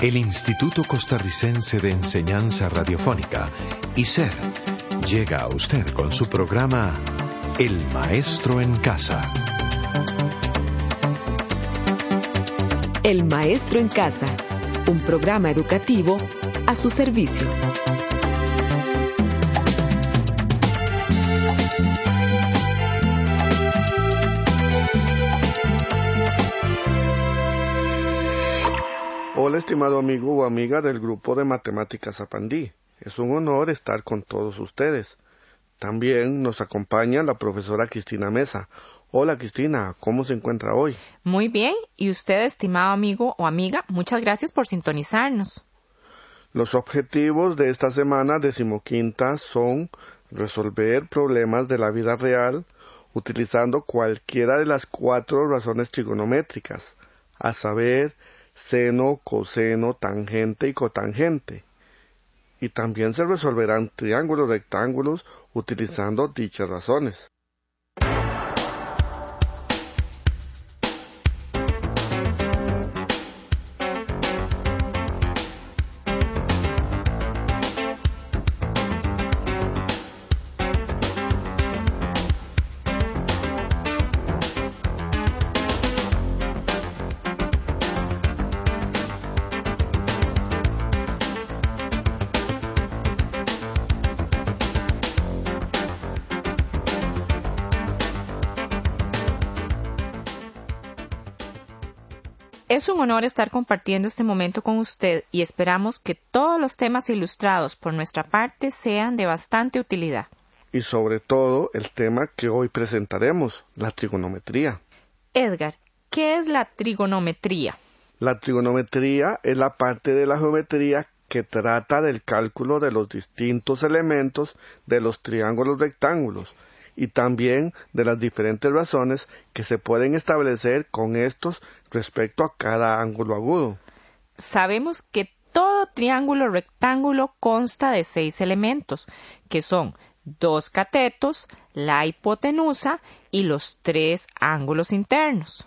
el Instituto Costarricense de Enseñanza Radiofónica, ICER, llega a usted con su programa El Maestro en Casa. El Maestro en Casa, un programa educativo a su servicio. Estimado amigo o amiga del grupo de matemáticas Apandí. Es un honor estar con todos ustedes. También nos acompaña la profesora Cristina Mesa. Hola Cristina, ¿cómo se encuentra hoy? Muy bien, y usted, estimado amigo o amiga, muchas gracias por sintonizarnos. Los objetivos de esta semana decimoquinta son resolver problemas de la vida real utilizando cualquiera de las cuatro razones trigonométricas, a saber, seno, coseno, tangente y cotangente. Y también se resolverán triángulos rectángulos utilizando dichas razones. Es un honor estar compartiendo este momento con usted y esperamos que todos los temas ilustrados por nuestra parte sean de bastante utilidad. Y sobre todo el tema que hoy presentaremos, la trigonometría. Edgar, ¿qué es la trigonometría? La trigonometría es la parte de la geometría que trata del cálculo de los distintos elementos de los triángulos rectángulos y también de las diferentes razones que se pueden establecer con estos respecto a cada ángulo agudo. Sabemos que todo triángulo rectángulo consta de seis elementos, que son dos catetos, la hipotenusa y los tres ángulos internos.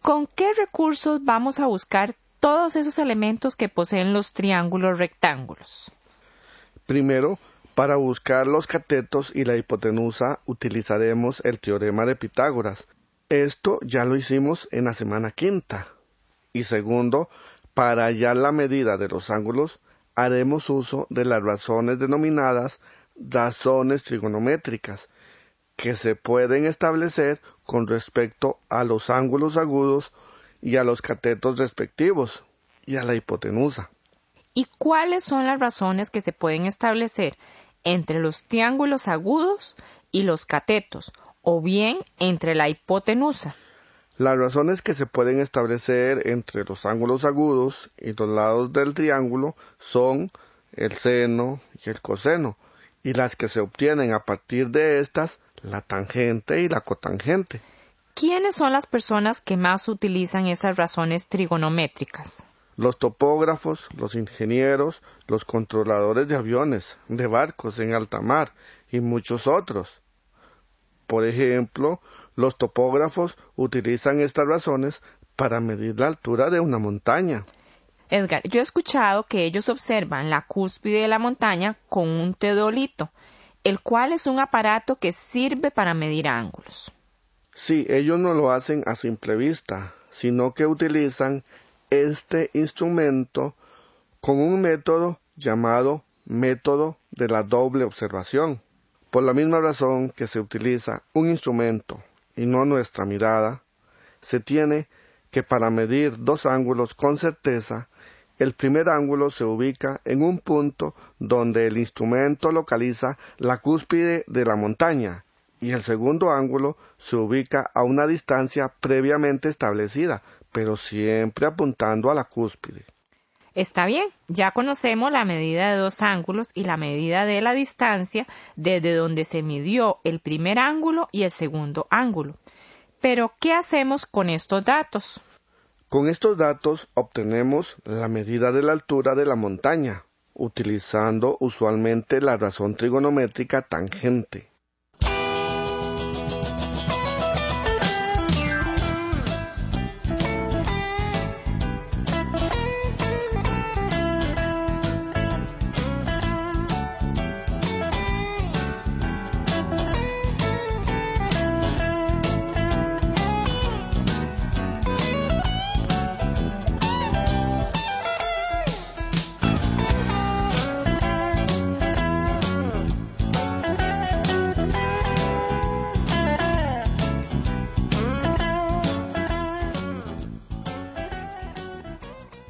¿Con qué recursos vamos a buscar todos esos elementos que poseen los triángulos rectángulos? Primero, para buscar los catetos y la hipotenusa utilizaremos el teorema de Pitágoras. Esto ya lo hicimos en la semana quinta. Y segundo, para hallar la medida de los ángulos, haremos uso de las razones denominadas razones trigonométricas, que se pueden establecer con respecto a los ángulos agudos y a los catetos respectivos, y a la hipotenusa. ¿Y cuáles son las razones que se pueden establecer entre los triángulos agudos y los catetos, o bien entre la hipotenusa. Las razones que se pueden establecer entre los ángulos agudos y los lados del triángulo son el seno y el coseno, y las que se obtienen a partir de estas, la tangente y la cotangente. ¿Quiénes son las personas que más utilizan esas razones trigonométricas? Los topógrafos, los ingenieros, los controladores de aviones, de barcos en alta mar y muchos otros. Por ejemplo, los topógrafos utilizan estas razones para medir la altura de una montaña. Edgar, yo he escuchado que ellos observan la cúspide de la montaña con un teodolito, el cual es un aparato que sirve para medir ángulos. Sí, ellos no lo hacen a simple vista, sino que utilizan este instrumento con un método llamado método de la doble observación. Por la misma razón que se utiliza un instrumento y no nuestra mirada, se tiene que para medir dos ángulos con certeza, el primer ángulo se ubica en un punto donde el instrumento localiza la cúspide de la montaña y el segundo ángulo se ubica a una distancia previamente establecida, pero siempre apuntando a la cúspide. Está bien, ya conocemos la medida de dos ángulos y la medida de la distancia desde donde se midió el primer ángulo y el segundo ángulo. Pero, ¿qué hacemos con estos datos? Con estos datos obtenemos la medida de la altura de la montaña, utilizando usualmente la razón trigonométrica tangente.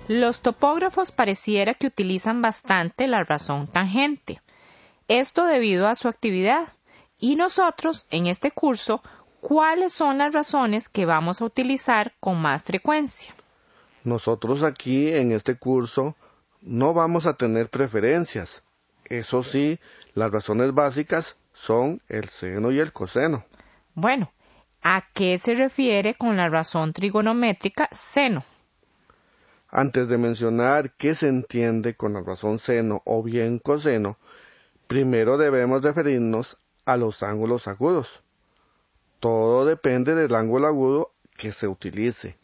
Los topógrafos pareciera que utilizan bastante la razón tangente. Esto debido a su actividad. Y nosotros, en este curso, ¿cuáles son las razones que vamos a utilizar con más frecuencia? Nosotros aquí en este curso no vamos a tener preferencias. Eso sí, las razones básicas son el seno y el coseno. Bueno, ¿a qué se refiere con la razón trigonométrica seno? Antes de mencionar qué se entiende con la razón seno o bien coseno, primero debemos referirnos a los ángulos agudos. Todo depende del ángulo agudo que se utilice.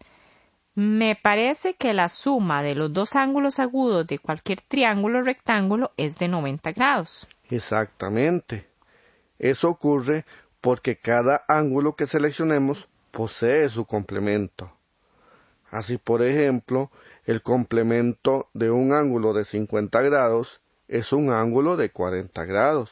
Me parece que la suma de los dos ángulos agudos de cualquier triángulo rectángulo es de 90 grados. Exactamente. Eso ocurre porque cada ángulo que seleccionemos posee su complemento. Así, por ejemplo, el complemento de un ángulo de 50 grados es un ángulo de 40 grados.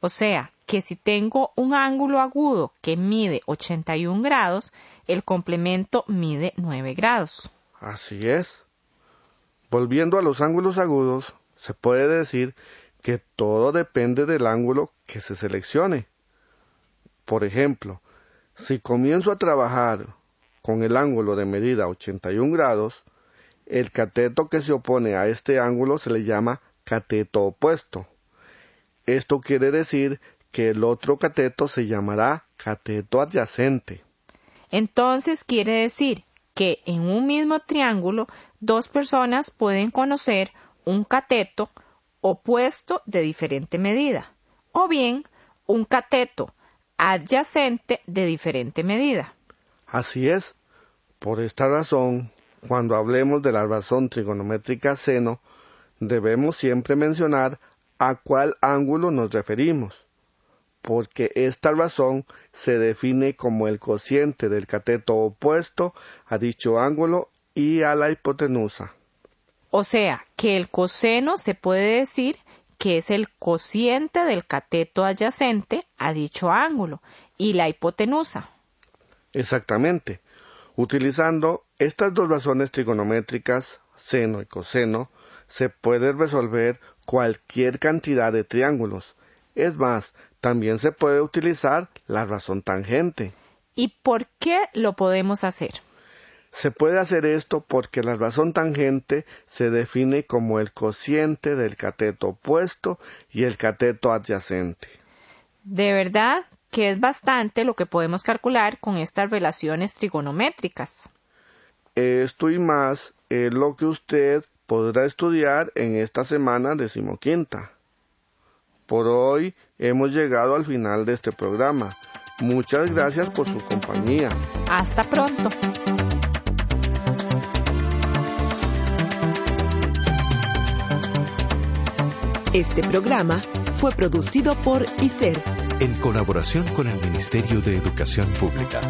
O sea, que si tengo un ángulo agudo que mide 81 grados, el complemento mide 9 grados. Así es. Volviendo a los ángulos agudos, se puede decir que todo depende del ángulo que se seleccione. Por ejemplo, si comienzo a trabajar con el ángulo de medida 81 grados, el cateto que se opone a este ángulo se le llama cateto opuesto. Esto quiere decir que el otro cateto se llamará cateto adyacente. Entonces quiere decir que en un mismo triángulo dos personas pueden conocer un cateto opuesto de diferente medida o bien un cateto adyacente de diferente medida. Así es. Por esta razón, cuando hablemos de la razón trigonométrica seno, debemos siempre mencionar a cuál ángulo nos referimos porque esta razón se define como el cociente del cateto opuesto a dicho ángulo y a la hipotenusa. O sea, que el coseno se puede decir que es el cociente del cateto adyacente a dicho ángulo y la hipotenusa. Exactamente. Utilizando estas dos razones trigonométricas, seno y coseno, se puede resolver cualquier cantidad de triángulos. Es más, también se puede utilizar la razón tangente. ¿Y por qué lo podemos hacer? Se puede hacer esto porque la razón tangente se define como el cociente del cateto opuesto y el cateto adyacente. De verdad que es bastante lo que podemos calcular con estas relaciones trigonométricas. Esto y más es lo que usted podrá estudiar en esta semana decimoquinta. Por hoy hemos llegado al final de este programa. Muchas gracias por su compañía. Hasta pronto. Este programa fue producido por ICER en colaboración con el Ministerio de Educación Pública.